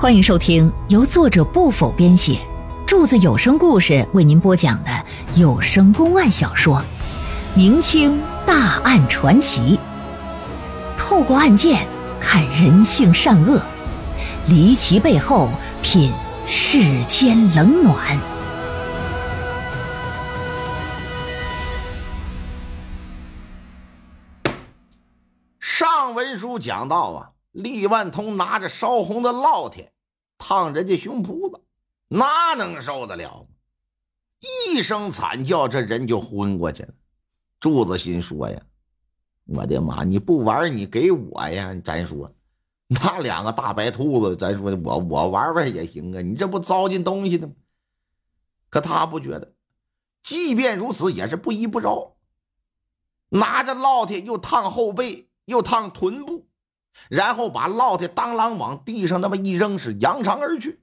欢迎收听由作者不否编写，柱子有声故事为您播讲的有声公案小说《明清大案传奇》，透过案件看人性善恶，离奇背后品世间冷暖。上文书讲到啊。厉万通拿着烧红的烙铁烫人家胸脯子，那能受得了吗？一声惨叫，这人就昏过去了。柱子心说呀：“我的妈！你不玩，你给我呀！咱说，那两个大白兔子，咱说我我玩玩也行啊！你这不糟践东西的吗？”可他不觉得，即便如此，也是不依不饶，拿着烙铁又烫后背，又烫臀部。然后把烙铁当啷往地上那么一扔，是扬长而去。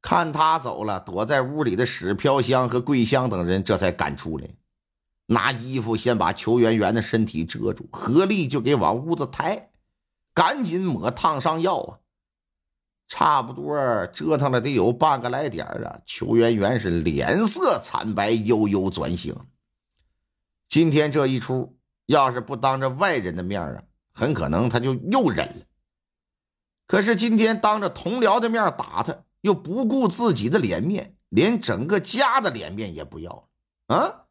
看他走了，躲在屋里的史飘香和桂香等人这才赶出来，拿衣服先把裘圆圆的身体遮住，合力就给往屋子抬，赶紧抹烫伤药啊！差不多折腾了得有半个来点啊，裘圆圆是脸色惨白，悠悠转醒。今天这一出，要是不当着外人的面啊！很可能他就又忍了，可是今天当着同僚的面打他，又不顾自己的脸面，连整个家的脸面也不要了啊！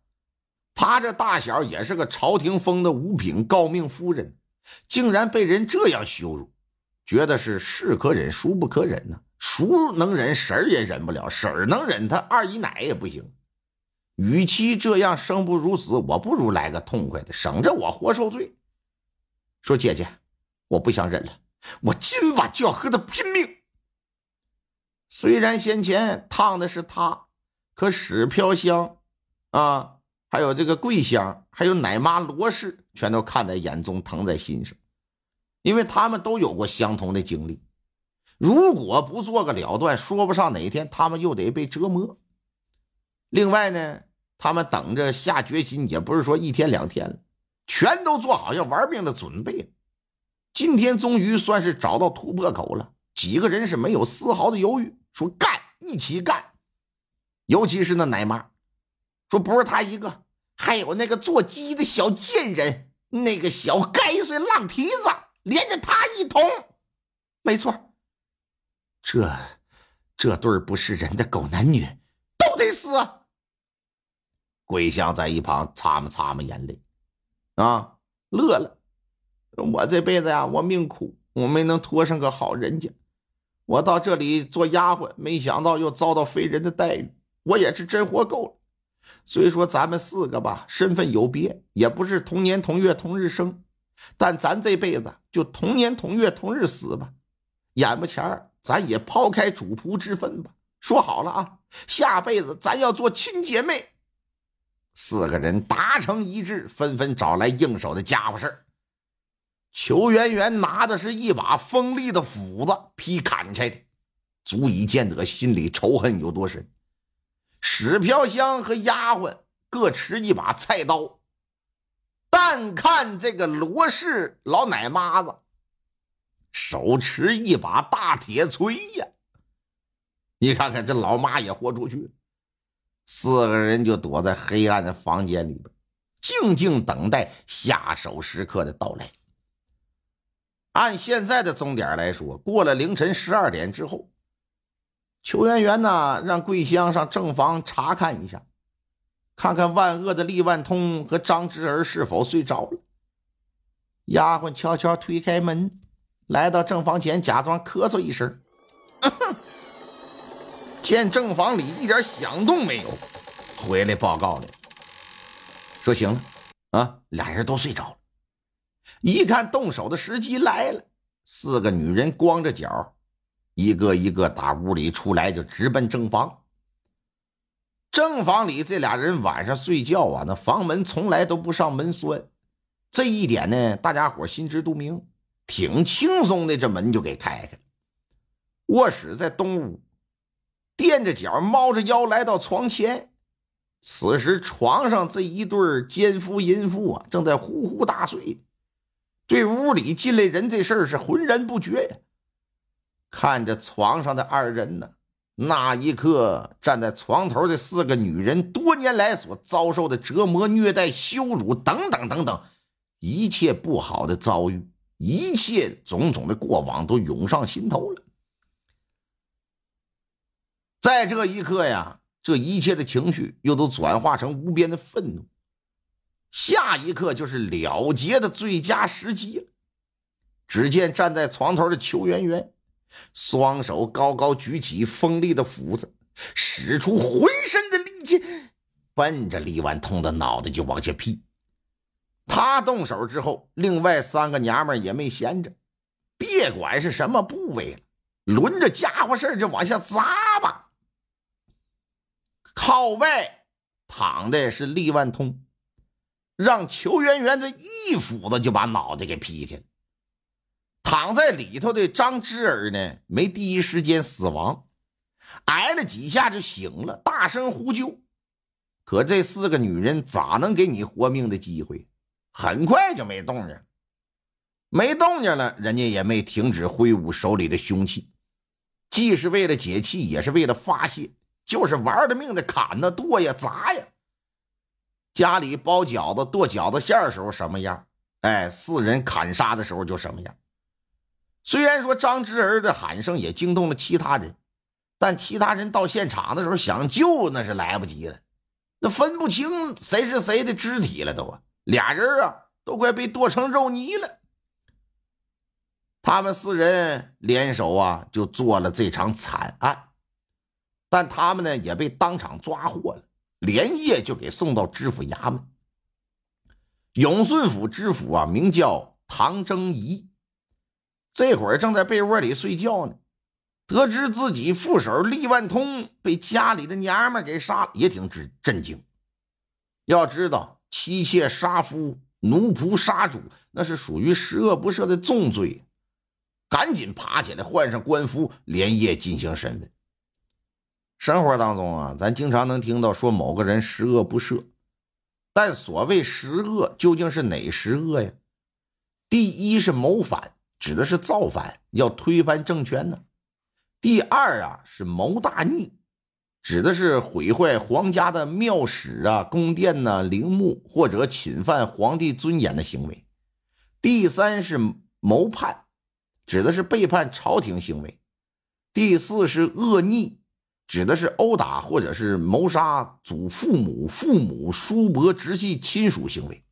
他这大小也是个朝廷封的五品诰命夫人，竟然被人这样羞辱，觉得是是可忍，孰不可忍呢？孰能忍，婶儿也忍不了，婶儿能忍，他二姨奶也不行。与其这样生不如死，我不如来个痛快的，省着我活受罪。说姐姐，我不想忍了，我今晚就要和他拼命。虽然先前烫的是他，可史飘香啊，还有这个桂香，还有奶妈罗氏，全都看在眼中，疼在心上，因为他们都有过相同的经历。如果不做个了断，说不上哪天他们又得被折磨。另外呢，他们等着下决心，也不是说一天两天了。全都做好要玩命的准备，今天终于算是找到突破口了。几个人是没有丝毫的犹豫，说干，一起干。尤其是那奶妈，说不是他一个，还有那个做鸡的小贱人，那个小该岁浪蹄子，连着他一通。没错，这这对不是人的狗男女都得死。桂香在一旁擦嘛擦嘛眼泪。啊，乐了！我这辈子呀，我命苦，我没能托上个好人家。我到这里做丫鬟，没想到又遭到非人的待遇，我也是真活够了。虽说咱们四个吧，身份有别，也不是同年同月同日生，但咱这辈子就同年同月同日死吧。眼巴前咱也抛开主仆之分吧。说好了啊，下辈子咱要做亲姐妹。四个人达成一致，纷纷找来应手的家伙事裘圆圆拿的是一把锋利的斧子，劈砍柴的，足以见得心里仇恨有多深。史飘香和丫鬟各持一把菜刀，但看这个罗氏老奶妈子手持一把大铁锤呀！你看看这老妈也豁出去了。四个人就躲在黑暗的房间里边，静静等待下手时刻的到来。按现在的钟点来说，过了凌晨十二点之后，邱圆圆呢让桂香上正房查看一下，看看万恶的厉万通和张之儿是否睡着了。丫鬟悄悄推开门，来到正房前，假装咳嗽一声。见正房里一点响动没有，回来报告了，说行了，啊，俩人都睡着了。一看动手的时机来了，四个女人光着脚，一个一个打屋里出来，就直奔正房。正房里这俩人晚上睡觉啊，那房门从来都不上门栓，这一点呢，大家伙心知肚明，挺轻松的，这门就给开开了。卧室在东屋。垫着脚，猫着腰来到床前。此时床上这一对奸夫淫妇啊，正在呼呼大睡。对屋里进来人这事儿是浑然不觉呀。看着床上的二人呢，那一刻站在床头的四个女人多年来所遭受的折磨、虐待、羞辱等等等等，一切不好的遭遇，一切种种的过往都涌上心头了。在这一刻呀，这一切的情绪又都转化成无边的愤怒。下一刻就是了结的最佳时机了。只见站在床头的邱圆圆。双手高高举起锋利的斧子，使出浑身的力气，奔着李万通的脑袋就往下劈。他动手之后，另外三个娘们也没闲着，别管是什么部位了，轮着家伙事就往下砸吧。靠外躺的是李万通，让裘圆圆这一斧子就把脑袋给劈开了。躺在里头的张芝儿呢，没第一时间死亡，挨了几下就醒了，大声呼救。可这四个女人咋能给你活命的机会？很快就没动静，没动静了，人家也没停止挥舞手里的凶器，既是为了解气，也是为了发泄，就是玩了命的砍呐、剁呀、砸呀。家里包饺子、剁饺子馅的时候什么样？哎，四人砍杀的时候就什么样。虽然说张之儿的喊声也惊动了其他人，但其他人到现场的时候想救那是来不及了，那分不清谁是谁的肢体了，都啊，俩人啊都快被剁成肉泥了。他们四人联手啊，就做了这场惨案，但他们呢也被当场抓获了，连夜就给送到知府衙门。永顺府知府啊，名叫唐征仪。这会儿正在被窝里睡觉呢，得知自己副手厉万通被家里的娘们给杀，也挺震震惊。要知道，妻妾杀夫、奴仆杀主，那是属于十恶不赦的重罪。赶紧爬起来，换上官服，连夜进行审问。生活当中啊，咱经常能听到说某个人十恶不赦，但所谓十恶，究竟是哪十恶呀？第一是谋反。指的是造反，要推翻政权呢。第二啊是谋大逆，指的是毁坏皇家的庙史啊、宫殿呐、陵墓，或者侵犯皇帝尊严的行为。第三是谋叛，指的是背叛朝廷行为。第四是恶逆，指的是殴打或者是谋杀祖父母、父母、叔伯、直系亲属行为。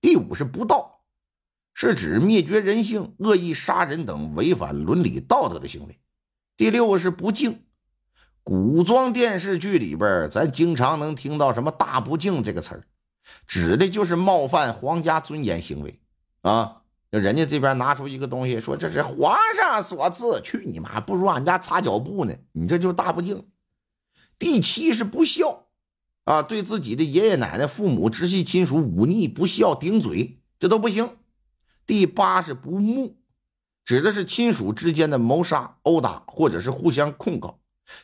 第五是不道。是指灭绝人性、恶意杀人等违反伦理道德的行为。第六个是不敬。古装电视剧里边，咱经常能听到什么“大不敬”这个词儿，指的就是冒犯皇家尊严行为啊。人家这边拿出一个东西，说这是皇上所赐，去你妈，不如俺家擦脚布呢。你这就大不敬。第七是不孝啊，对自己的爷爷奶奶、父母、直系亲属忤逆、不孝、顶嘴，这都不行。第八是不睦，指的是亲属之间的谋杀、殴打或者是互相控告。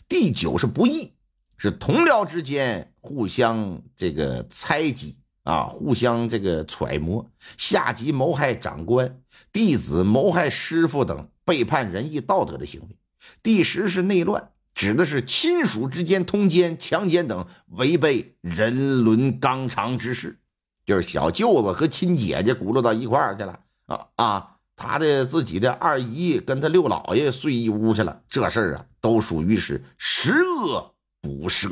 第九是不义，是同僚之间互相这个猜忌啊，互相这个揣摩，下级谋害长官、弟子谋害师傅等背叛仁义道德的行为。第十是内乱，指的是亲属之间通奸、强奸等违背人伦纲常之事，就是小舅子和亲姐姐轱辘到一块儿去了。啊啊！他的自己的二姨跟他六姥爷睡一屋去了，这事儿啊，都属于是十恶不赦。